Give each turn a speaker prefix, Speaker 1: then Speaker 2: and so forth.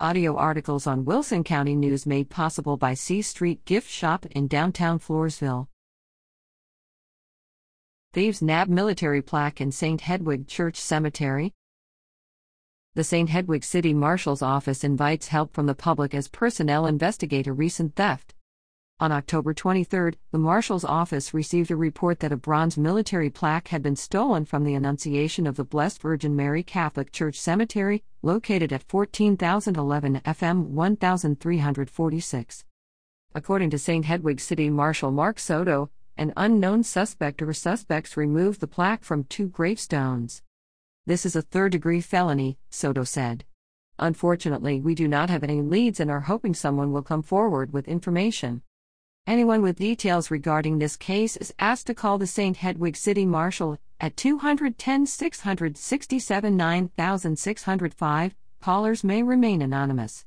Speaker 1: Audio articles on Wilson County News made possible by C Street Gift Shop in downtown Floresville. Thieves nab military plaque in St. Hedwig Church Cemetery. The St. Hedwig City Marshal's Office invites help from the public as personnel investigate a recent theft. On October 23, the Marshal's office received a report that a bronze military plaque had been stolen from the Annunciation of the Blessed Virgin Mary Catholic Church Cemetery, located at 14011 FM 1346. According to St. Hedwig City Marshal Mark Soto, an unknown suspect or suspects removed the plaque from two gravestones. This is a third degree felony, Soto said. Unfortunately, we do not have any leads and are hoping someone will come forward with information. Anyone with details regarding this case is asked to call the St. Hedwig City Marshal at 210 667 9605. Callers may remain anonymous.